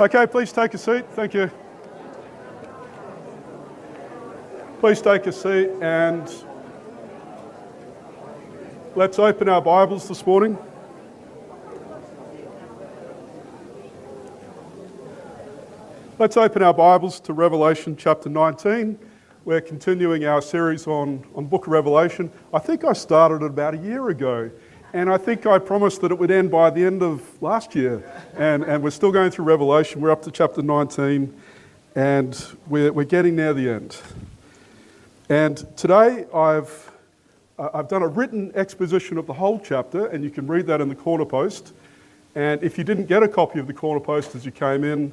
Okay, please take a seat. Thank you. Please take a seat and let's open our Bibles this morning. Let's open our Bibles to Revelation chapter 19. We're continuing our series on, on Book of Revelation. I think I started it about a year ago, and I think I promised that it would end by the end of last year. And, and we're still going through Revelation. We're up to chapter 19, and we're, we're getting near the end. And today I've, I've done a written exposition of the whole chapter, and you can read that in the corner post. And if you didn't get a copy of the corner post as you came in,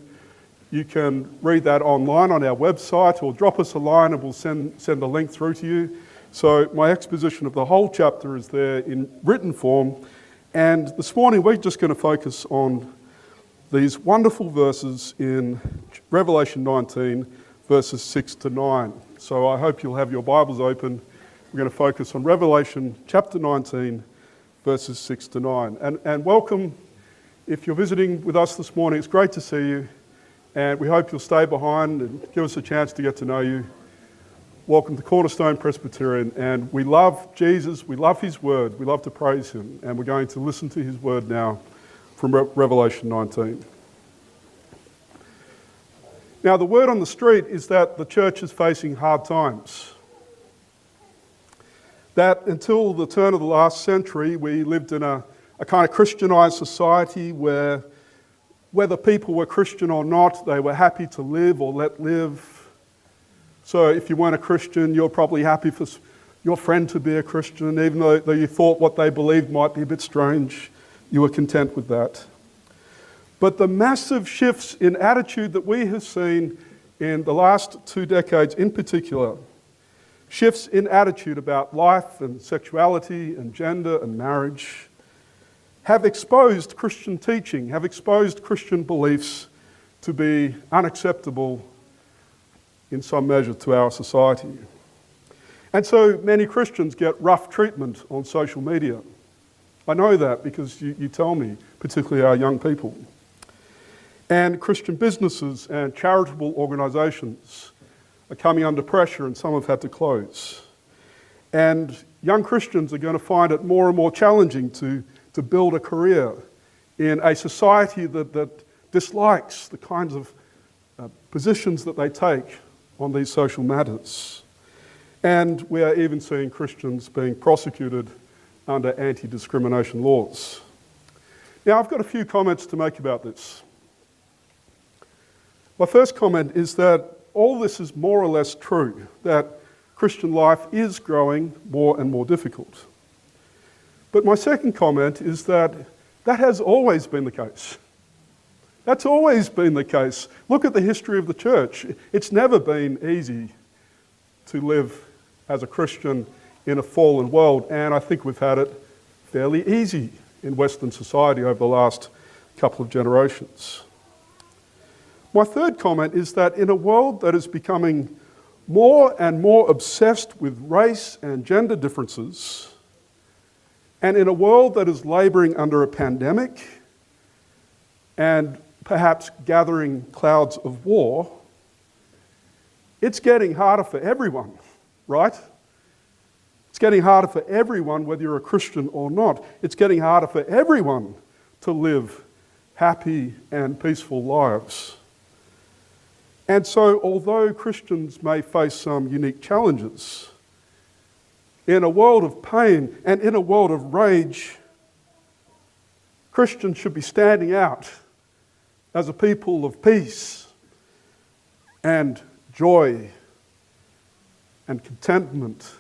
you can read that online on our website or drop us a line and we'll send, send a link through to you. So, my exposition of the whole chapter is there in written form. And this morning we're just going to focus on these wonderful verses in Revelation 19, verses 6 to 9. So, I hope you'll have your Bibles open. We're going to focus on Revelation chapter 19, verses 6 to 9. And, and welcome if you're visiting with us this morning. It's great to see you. And we hope you'll stay behind and give us a chance to get to know you. Welcome to Cornerstone Presbyterian. And we love Jesus, we love his word, we love to praise him. And we're going to listen to his word now from Re- Revelation 19. Now, the word on the street is that the church is facing hard times. That until the turn of the last century, we lived in a, a kind of Christianized society where whether people were Christian or not, they were happy to live or let live. So if you weren't a Christian, you're probably happy for your friend to be a Christian, even though, you thought what they believed might be a bit strange, you were content with that. But the massive shifts in attitude that we have seen in the last two decades in particular, shifts in attitude about life and sexuality and gender and marriage, have exposed Christian teaching, have exposed Christian beliefs to be unacceptable in some measure to our society. And so many Christians get rough treatment on social media. I know that because you, you tell me, particularly our young people. And Christian businesses and charitable organisations are coming under pressure, and some have had to close. And young Christians are going to find it more and more challenging to to build a career in a society that, that dislikes the kinds of uh, positions that they take on these social matters. And we are even seeing Christians being prosecuted under anti discrimination laws. Now, I've got a few comments to make about this. My first comment is that all this is more or less true, that Christian life is growing more and more difficult. But my second comment is that that has always been the case. That's always been the case. Look at the history of the church. It's never been easy to live as a Christian in a fallen world, and I think we've had it fairly easy in Western society over the last couple of generations. My third comment is that in a world that is becoming more and more obsessed with race and gender differences, and in a world that is laboring under a pandemic and perhaps gathering clouds of war, it's getting harder for everyone, right? It's getting harder for everyone, whether you're a Christian or not. It's getting harder for everyone to live happy and peaceful lives. And so, although Christians may face some unique challenges, in a world of pain and in a world of rage, Christians should be standing out as a people of peace and joy and contentment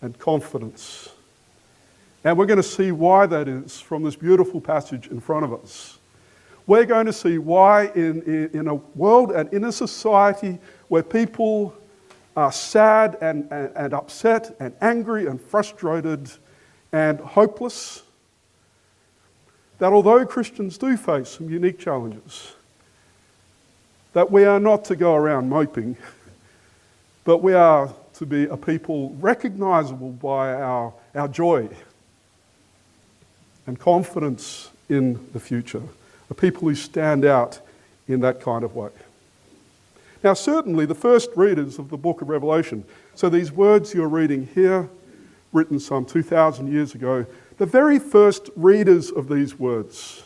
and confidence. And we're going to see why that is from this beautiful passage in front of us. We're going to see why, in, in, in a world and in a society where people are sad and, and, and upset and angry and frustrated and hopeless. That although Christians do face some unique challenges, that we are not to go around moping, but we are to be a people recognizable by our, our joy and confidence in the future, a people who stand out in that kind of way. Now, certainly, the first readers of the book of Revelation, so these words you're reading here, written some 2,000 years ago, the very first readers of these words,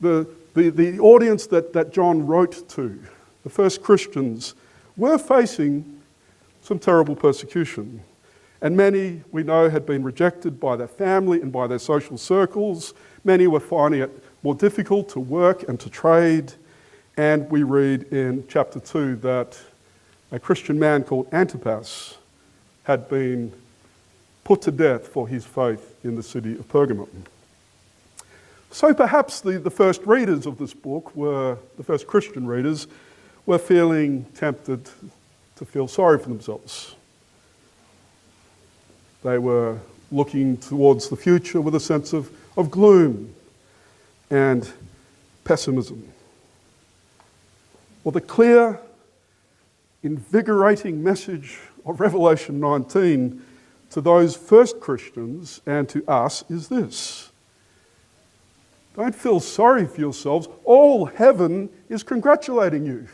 the, the, the audience that, that John wrote to, the first Christians, were facing some terrible persecution. And many, we know, had been rejected by their family and by their social circles. Many were finding it more difficult to work and to trade. And we read in chapter 2 that a Christian man called Antipas had been put to death for his faith in the city of Pergamum. So perhaps the, the first readers of this book were, the first Christian readers, were feeling tempted to feel sorry for themselves. They were looking towards the future with a sense of, of gloom and pessimism. Well, the clear, invigorating message of Revelation 19 to those first Christians and to us is this Don't feel sorry for yourselves. All heaven is congratulating you,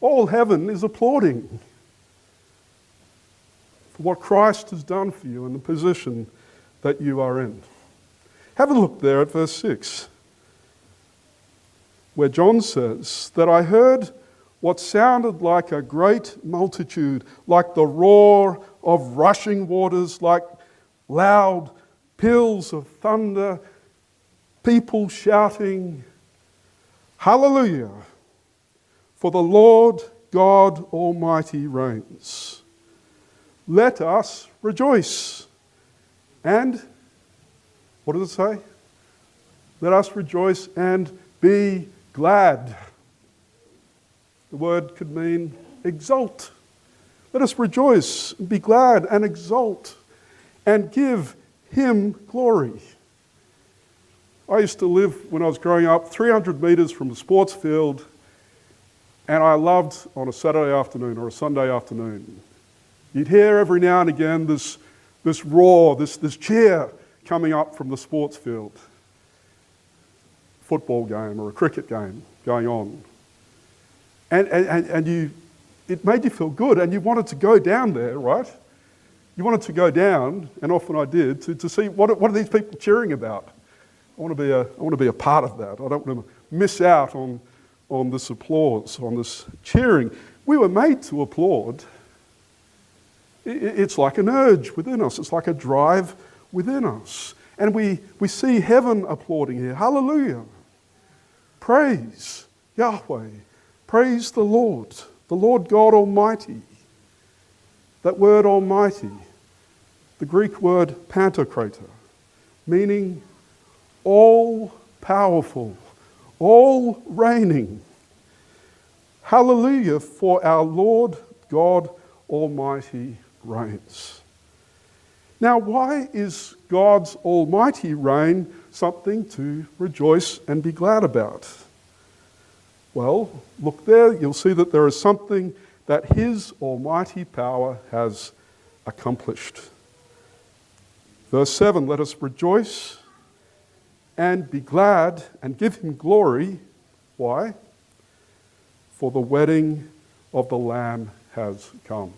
all heaven is applauding for what Christ has done for you and the position that you are in. Have a look there at verse 6, where John says that I heard what sounded like a great multitude, like the roar of rushing waters, like loud peals of thunder, people shouting, Hallelujah! For the Lord God Almighty reigns. Let us rejoice. And, what does it say? Let us rejoice and be glad. The word could mean exult. Let us rejoice, be glad, and exult, and give Him glory. I used to live, when I was growing up, 300 metres from the sports field, and I loved on a Saturday afternoon or a Sunday afternoon. You'd hear every now and again this, this roar, this, this cheer coming up from the sports field. Football game or a cricket game going on. And, and, and you, it made you feel good, and you wanted to go down there, right? You wanted to go down, and often I did, to, to see what, what are these people cheering about. I want, to be a, I want to be a part of that. I don't want to miss out on, on this applause, on this cheering. We were made to applaud. It's like an urge within us, it's like a drive within us. And we, we see heaven applauding here. Hallelujah. Praise Yahweh. Praise the Lord, the Lord God Almighty. That word Almighty, the Greek word pantocrator, meaning all powerful, all reigning. Hallelujah for our Lord God Almighty reigns. Now, why is God's almighty reign something to rejoice and be glad about? Well, look there, you'll see that there is something that His almighty power has accomplished. Verse 7 Let us rejoice and be glad and give Him glory. Why? For the wedding of the Lamb has come.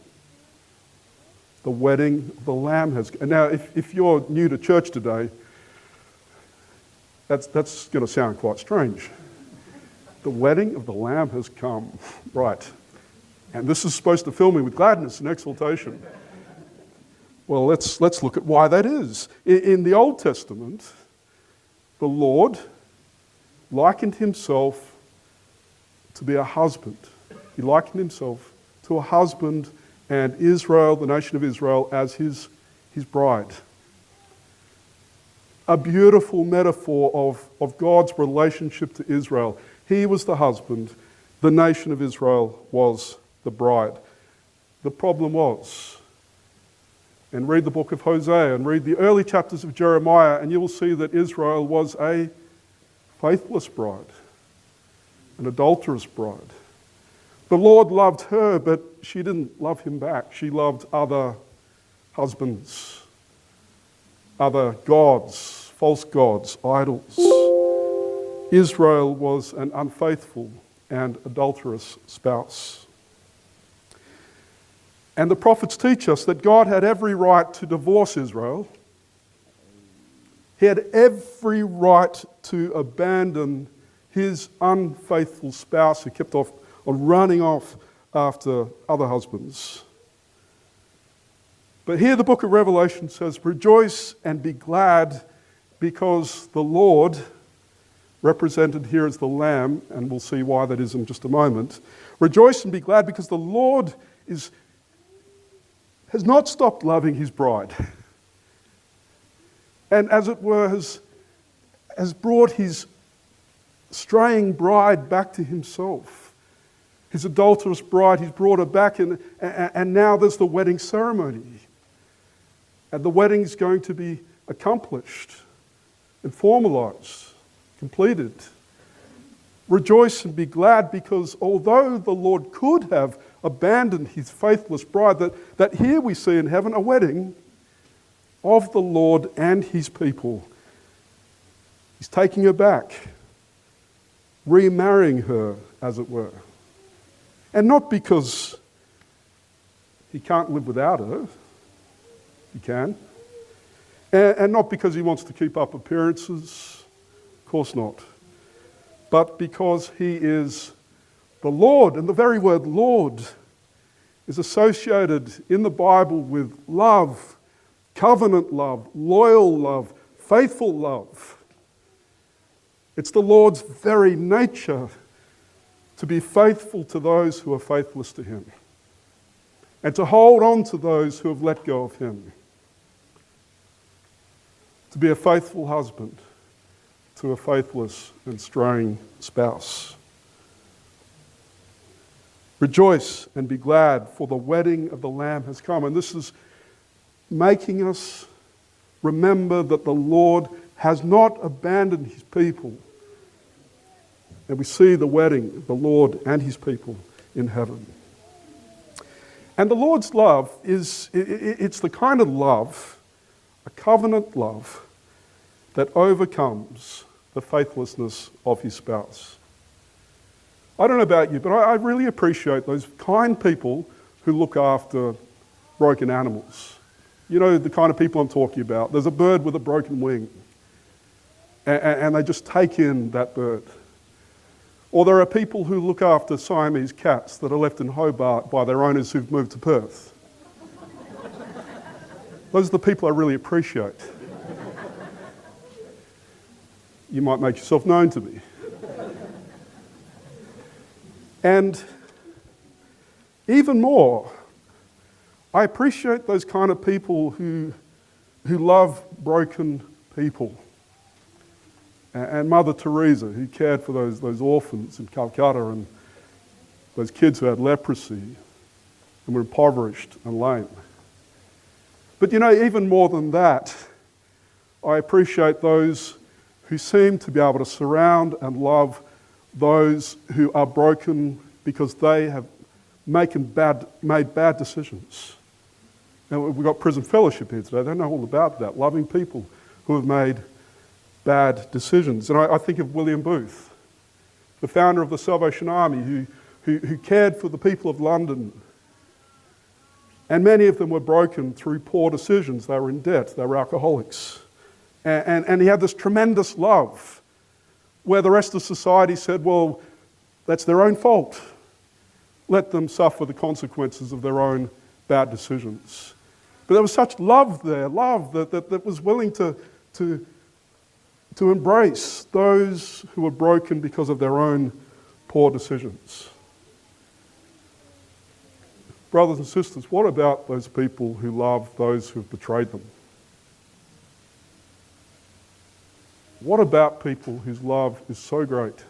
The wedding of the Lamb has come. Now, if, if you're new to church today, that's, that's going to sound quite strange. The wedding of the Lamb has come. Right. And this is supposed to fill me with gladness and exultation. Well, let's, let's look at why that is. In, in the Old Testament, the Lord likened himself to be a husband. He likened himself to a husband and Israel, the nation of Israel, as his, his bride a beautiful metaphor of, of God's relationship to Israel. He was the husband, the nation of Israel was the bride. The problem was, and read the book of Hosea and read the early chapters of Jeremiah, and you will see that Israel was a faithless bride, an adulterous bride. The Lord loved her, but she didn't love him back. She loved other husbands other gods, false gods, idols. Israel was an unfaithful and adulterous spouse. And the prophets teach us that God had every right to divorce Israel. He had every right to abandon his unfaithful spouse who kept off on running off after other husbands. But here the book of Revelation says, Rejoice and be glad because the Lord, represented here as the Lamb, and we'll see why that is in just a moment, rejoice and be glad because the Lord is, has not stopped loving his bride. And as it were, has, has brought his straying bride back to himself. His adulterous bride, he's brought her back, and, and now there's the wedding ceremony. And the wedding's going to be accomplished and formalized, completed. Rejoice and be glad because although the Lord could have abandoned his faithless bride, that, that here we see in heaven a wedding of the Lord and his people. He's taking her back, remarrying her, as it were. And not because he can't live without her, he can. And, and not because he wants to keep up appearances, of course not. But because he is the Lord, and the very word Lord is associated in the Bible with love, covenant love, loyal love, faithful love. It's the Lord's very nature to be faithful to those who are faithless to Him and to hold on to those who have let go of Him to be a faithful husband to a faithless and straying spouse. Rejoice and be glad, for the wedding of the Lamb has come. And this is making us remember that the Lord has not abandoned his people. And we see the wedding of the Lord and his people in heaven. And the Lord's love is, it's the kind of love, a covenant love, that overcomes the faithlessness of his spouse. I don't know about you, but I, I really appreciate those kind people who look after broken animals. You know, the kind of people I'm talking about. There's a bird with a broken wing, and, and they just take in that bird. Or there are people who look after Siamese cats that are left in Hobart by their owners who've moved to Perth. Those are the people I really appreciate you might make yourself known to me. and even more, I appreciate those kind of people who, who love broken people. And Mother Teresa, who cared for those, those orphans in Calcutta and those kids who had leprosy and were impoverished and lame. But you know, even more than that, I appreciate those who seem to be able to surround and love those who are broken because they have bad, made bad decisions. And we've got prison fellowship here today. They know all about that, loving people who have made bad decisions. And I, I think of William Booth, the founder of the Salvation Army, who, who, who cared for the people of London. And many of them were broken through poor decisions. They were in debt, they were alcoholics. And, and, he had this tremendous love where the rest of society said, well, that's their own fault. Let them suffer the consequences of their own bad decisions. But there was such love there, love that, that, that was willing to, to, to embrace those who were broken because of their own poor decisions. Brothers and sisters, what about those people who love those who have betrayed them? What about people whose love is so great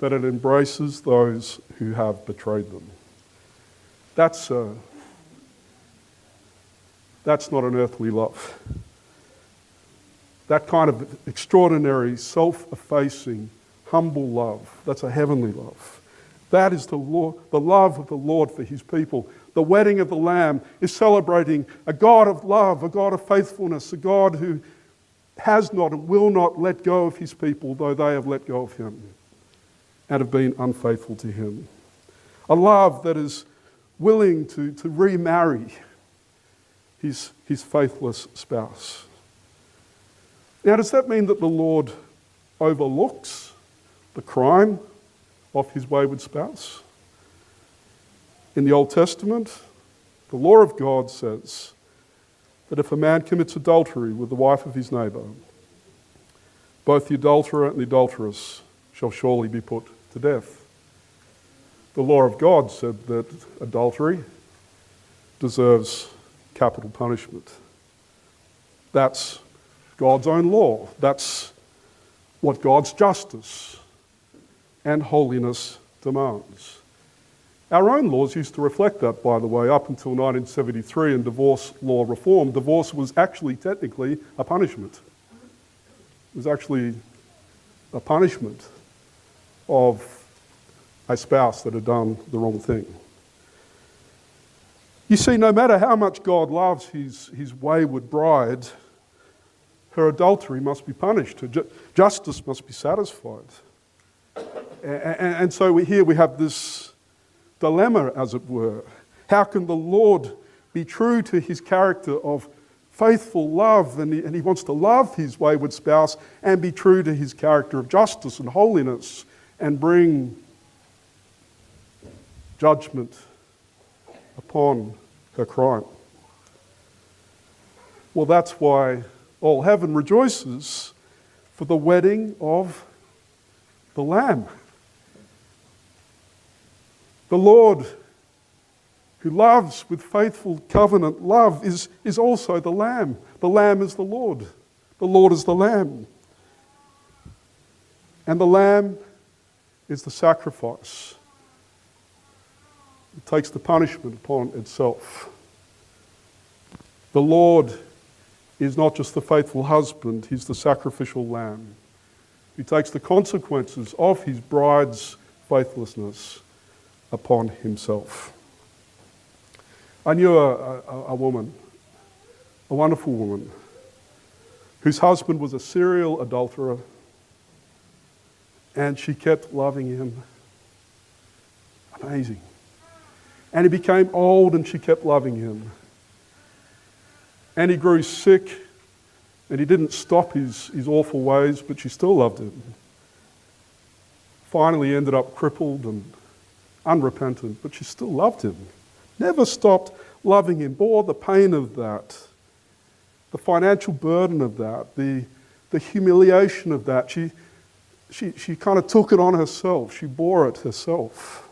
that it embraces those who have betrayed them? That's, uh, that's not an earthly love. That kind of extraordinary, self effacing, humble love, that's a heavenly love. That is the, Lord, the love of the Lord for his people. The wedding of the Lamb is celebrating a God of love, a God of faithfulness, a God who has not and will not let go of his people, though they have let go of him and have been unfaithful to him. A love that is willing to, to remarry his, his faithless spouse. Now, does that mean that the Lord overlooks the crime of his wayward spouse? In the Old Testament, the law of God says that if a man commits adultery with the wife of his neighbour, both the adulterer and the adulteress shall surely be put to death. The law of God said that adultery deserves capital punishment. That's God's own law. That's what God's justice and holiness demands. Our own laws used to reflect that, by the way, up until 1973 in divorce law reform. Divorce was actually technically a punishment. It was actually a punishment of a spouse that had done the wrong thing. You see, no matter how much God loves his, his wayward bride, her adultery must be punished, her ju- justice must be satisfied. And, and, and so we, here we have this dilemma, as it were. How can the Lord be true to his character of faithful love, and he, and he wants to love his wayward spouse and be true to his character of justice and holiness and bring judgment upon her crime. Well, that's why all heaven rejoices for the wedding of the Lamb. The Lord, who loves with faithful covenant love, is, is also the Lamb. The Lamb is the Lord. The Lord is the Lamb. And the Lamb is the sacrifice. It takes the punishment upon itself. The Lord is not just the faithful husband, he's the sacrificial lamb. He takes the consequences of his bride's faithlessness upon himself. I knew a, a, a woman, a wonderful woman, whose husband was a serial adulterer, and she kept loving him. Amazing. And he became old, and she kept loving him. And he grew sick, and he didn't stop his, his awful ways, but she still loved him. Finally, ended up crippled and unrepentant, but she still loved him. Never stopped loving him, bore the pain of that, the financial burden of that, the, the humiliation of that. She, she, she kind of took it on herself, she bore it herself.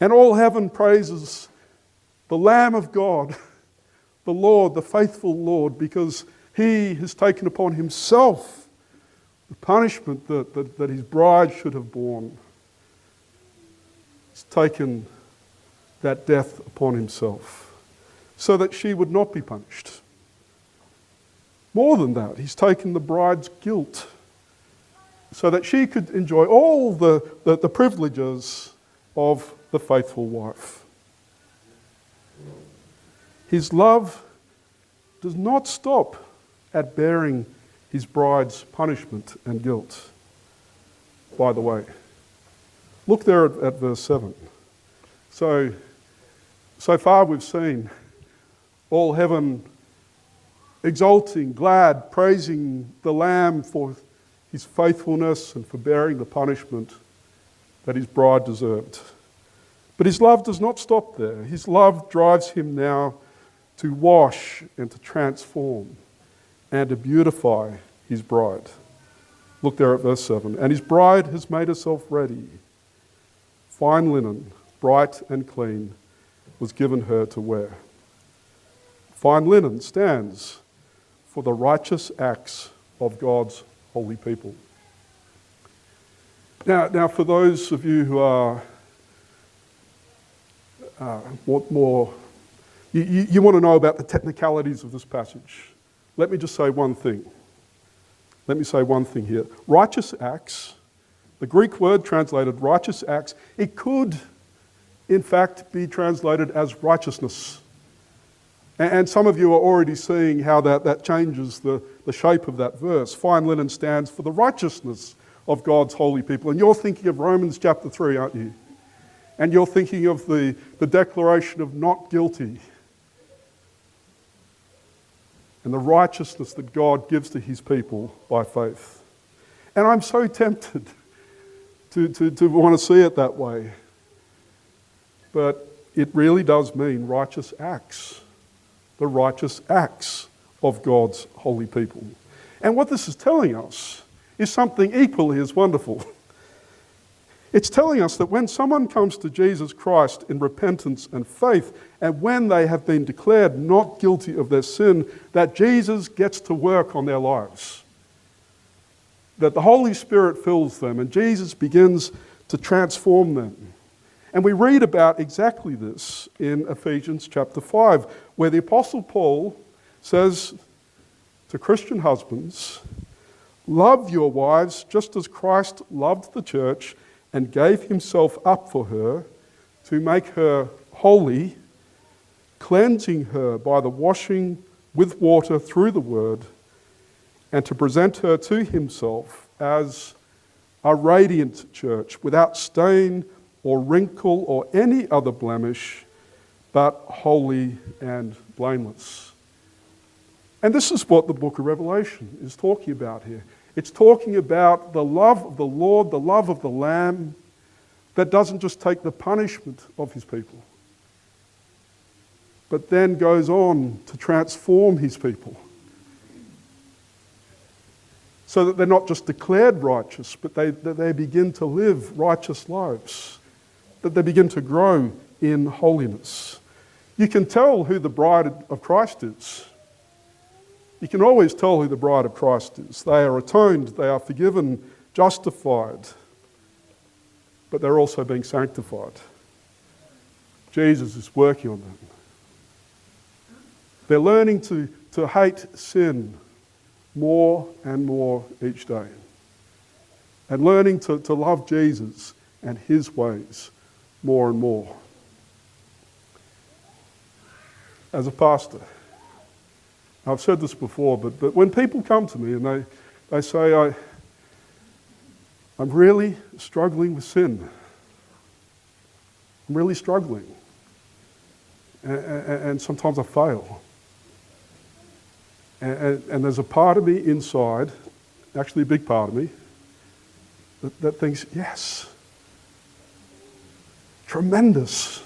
And all heaven praises the Lamb of God, the Lord, the faithful Lord, because he has taken upon himself the punishment that, that, that his bride should have borne. Taken that death upon himself so that she would not be punished. More than that, he's taken the bride's guilt so that she could enjoy all the, the, the privileges of the faithful wife. His love does not stop at bearing his bride's punishment and guilt. By the way, look there at, at verse 7. So, so far we've seen all heaven exulting, glad, praising the Lamb for his faithfulness and for bearing the punishment that his bride deserved. But his love does not stop there. His love drives him now to wash and to transform and to beautify his bride. Look there at verse 7. And his bride has made herself ready. Fine linen, bright and clean, was given her to wear. Fine linen stands for the righteous acts of God's holy people. Now, now for those of you who are uh, want more, you, you, you want to know about the technicalities of this passage. Let me just say one thing. Let me say one thing here. Righteous acts, the Greek word translated righteous acts, it could in fact be translated as righteousness. And some of you are already seeing how that, that changes the, the shape of that verse. Fine linen stands for the righteousness of God's holy people. And you're thinking of Romans chapter 3, aren't you? And you're thinking of the, the declaration of not guilty and the righteousness that God gives to his people by faith. And I'm so tempted to, to, to want to see it that way. But it really does mean righteous acts, the righteous acts of God's holy people. And what this is telling us is something equally as wonderful. It's telling us that when someone comes to Jesus Christ in repentance and faith, and when they have been declared not guilty of their sin, that Jesus gets to work on their lives. That the Holy Spirit fills them and Jesus begins to transform them. And we read about exactly this in Ephesians chapter 5, where the Apostle Paul says to Christian husbands, Love your wives just as Christ loved the church and gave himself up for her to make her holy, cleansing her by the washing with water through the word, and to present her to himself as a radiant church without stain or wrinkle or any other blemish, but holy and blameless. And this is what the book of Revelation is talking about here. It's talking about the love of the Lord, the love of the Lamb, that doesn't just take the punishment of his people, but then goes on to transform his people. So that they're not just declared righteous, but they, that they begin to live righteous lives, that they begin to grow in holiness. You can tell who the bride of Christ is you can always tell who the bride of Christ is. They are atoned, they are forgiven, justified, but they're also being sanctified. Jesus is working on them. They're learning to, to hate sin more and more each day. And learning to, to love Jesus and his ways more and more. As a pastor, I've said this before, but, but when people come to me and they, they say, I, I'm really struggling with sin, I'm really struggling, and, and, and sometimes I fail. And, and, there's a part of me inside, actually a big part of me, that, that thinks, yes, tremendous.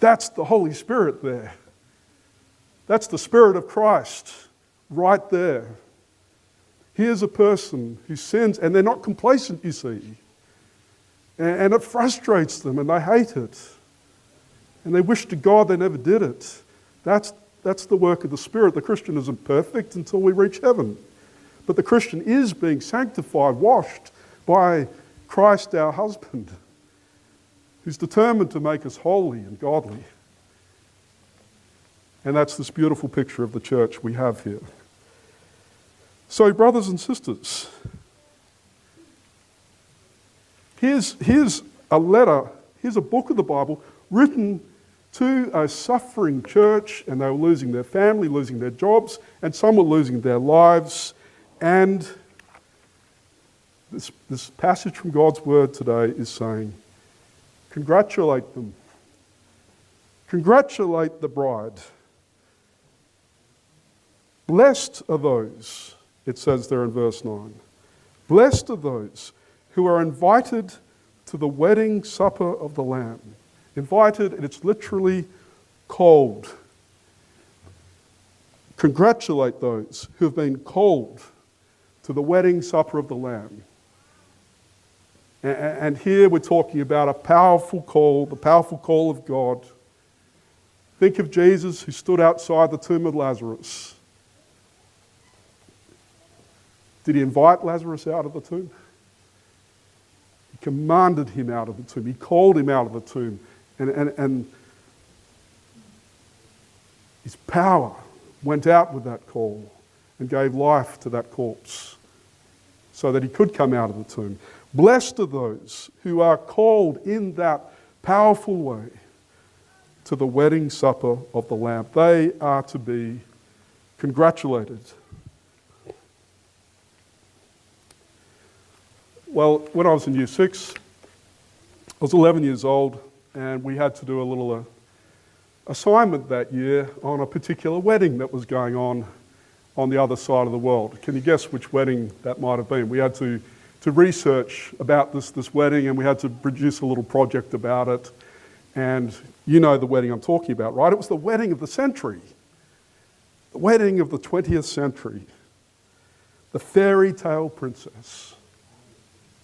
That's the Holy Spirit there. That's the Spirit of Christ right there. Here's a person who sins, and they're not complacent, you see. And it frustrates them, and they hate it. And they wish to God they never did it. That's, that's the work of the Spirit. The Christian isn't perfect until we reach heaven. But the Christian is being sanctified, washed by Christ our husband, who's determined to make us holy and godly. And that's this beautiful picture of the church we have here. So, brothers and sisters, here's, here's a letter, here's a book of the Bible written to a suffering church, and they were losing their family, losing their jobs, and some were losing their lives. And this, this passage from God's word today is saying, congratulate them. Congratulate the bride. Blessed are those, it says there in verse 9. Blessed are those who are invited to the wedding supper of the Lamb. Invited, and it's literally called. Congratulate those who have been called to the wedding supper of the Lamb. And here we're talking about a powerful call, the powerful call of God. Think of Jesus who stood outside the tomb of Lazarus Did he invite Lazarus out of the tomb? He commanded him out of the tomb. He called him out of the tomb. And, and, and his power went out with that call and gave life to that corpse so that he could come out of the tomb. Blessed are those who are called in that powerful way to the wedding supper of the Lamb. They are to be congratulated. Well, when I was in year six, I was 11 years old, and we had to do a little uh, assignment that year on a particular wedding that was going on on the other side of the world. Can you guess which wedding that might have been? We had to, to research about this, this wedding, and we had to produce a little project about it. And you know the wedding I'm talking about, right? It was the wedding of the century, the wedding of the 20th century, the fairy tale princess,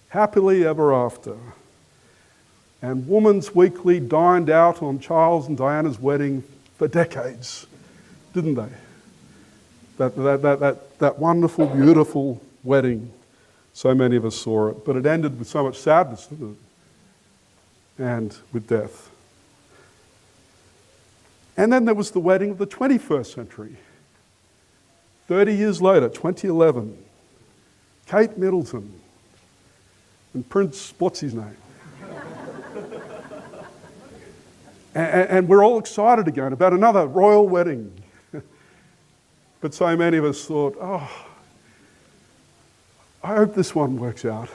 happily ever after. And Woman's Weekly dined out on Charles and Diana's wedding for decades, didn't they? That, that, that, that, that wonderful, beautiful wedding. So many of us saw it. But it ended with so much sadness, didn't it? And with death. And then there was the wedding of the 21st century. 30 years later, 2011, Kate Middleton and Prince, what's his name? And, we're all excited again about another royal wedding. but so many of us thought, oh, I hope this one works out.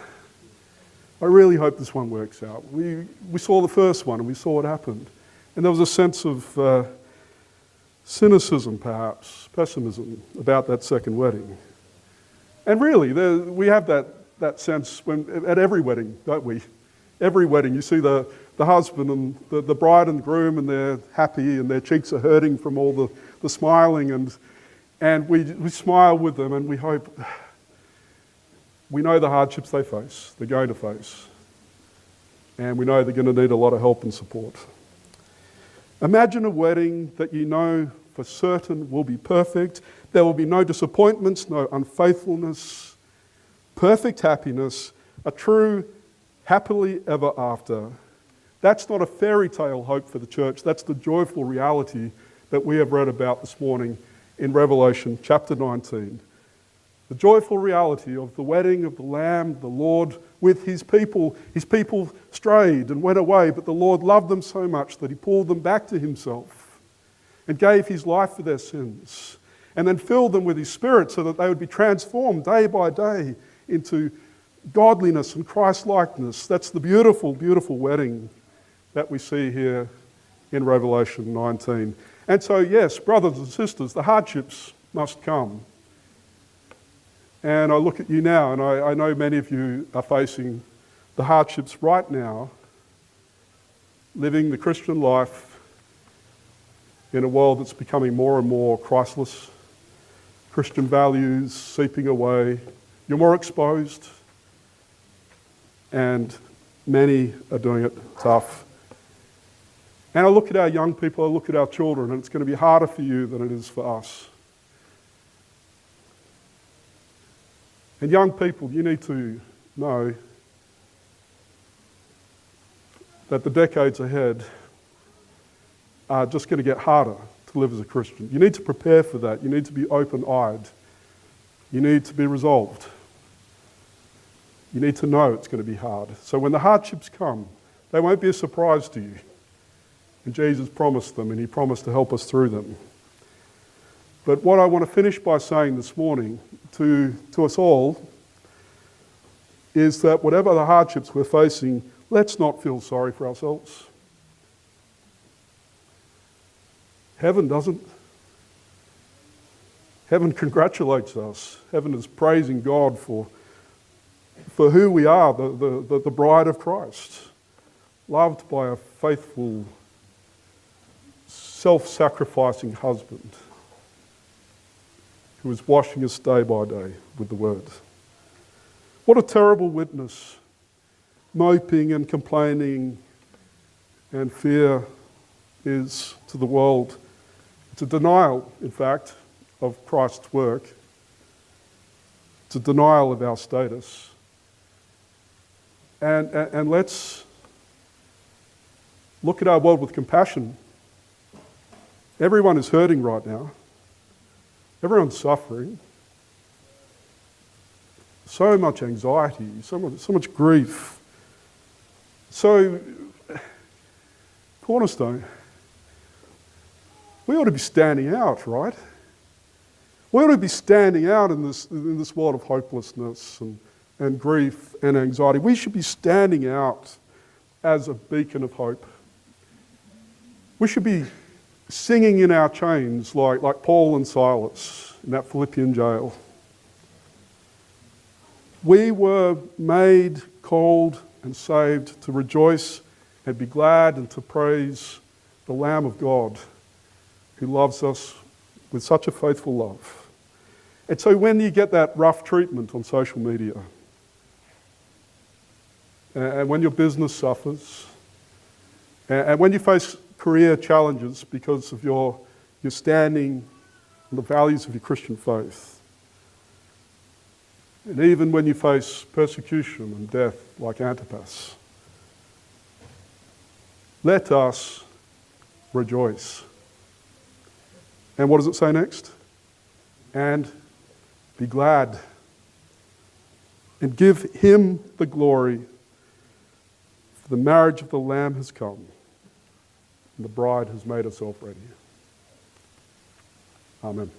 I really hope this one works out. We, we saw the first one and we saw what happened. And there was a sense of uh, cynicism, perhaps, pessimism about that second wedding. And really, there, we have that, that sense when, at every wedding, don't we? Every wedding, you see the, the husband and the, the bride and groom, and they're happy and their cheeks are hurting from all the, the smiling, and, and we, we smile with them and we hope. We know the hardships they face, they're going to face, and we know they're going to need a lot of help and support. Imagine a wedding that you know for certain will be perfect. There will be no disappointments, no unfaithfulness, perfect happiness, a true happily ever after. That's not a fairy tale hope for the church. That's the joyful reality that we have read about this morning in Revelation chapter 19. The joyful reality of the wedding of the Lamb, the Lord with his people. His people strayed and went away, but the Lord loved them so much that he pulled them back to himself and gave his life for their sins and then filled them with his spirit so that they would be transformed day by day into godliness and Christ likeness. That's the beautiful, beautiful wedding that we see here in Revelation 19. And so, yes, brothers and sisters, the hardships must come. And I look at you now, and I, I know many of you are facing the hardships right now, living the Christian life in a world that's becoming more and more Christless, Christian values seeping away. You're more exposed, and many are doing it tough. And I look at our young people, I look at our children, and it's going to be harder for you than it is for us. And young people, you need to know that the decades ahead are just going to get harder to live as a Christian. You need to prepare for that. You need to be open eyed. You need to be resolved. You need to know it's going to be hard. So when the hardships come, they won't be a surprise to you. And Jesus promised them, and He promised to help us through them. But what I want to finish by saying this morning to, to us all is that whatever the hardships we're facing, let's not feel sorry for ourselves. Heaven doesn't. Heaven congratulates us. Heaven is praising God for, for who we are, the, the, the bride of Christ, loved by a faithful, self sacrificing husband who is washing us day by day with the word. What a terrible witness. Moping and complaining and fear is to the world. It's a denial, in fact, of Christ's work. It's a denial of our status. And, and, and let's look at our world with compassion. Everyone is hurting right now. Everyone's suffering. So much anxiety, so much, so much grief. So, Cornerstone, we ought to be standing out, right? We ought to be standing out in this, in this world of hopelessness and, and grief and anxiety. We should be standing out as a beacon of hope. We should be singing in our chains like, like Paul and Silas in that Philippian jail. We were made, called, and saved to rejoice and be glad and to praise the Lamb of God who loves us with such a faithful love. And so when you get that rough treatment on social media, and when your business suffers, and when you face career challenges because of your, your standing and the values of your Christian faith, and even when you face persecution and death like Antipas, let us rejoice. And what does it say next? And be glad. And give him the glory. For the marriage of the Lamb has come, and the bride has made herself ready. Amen.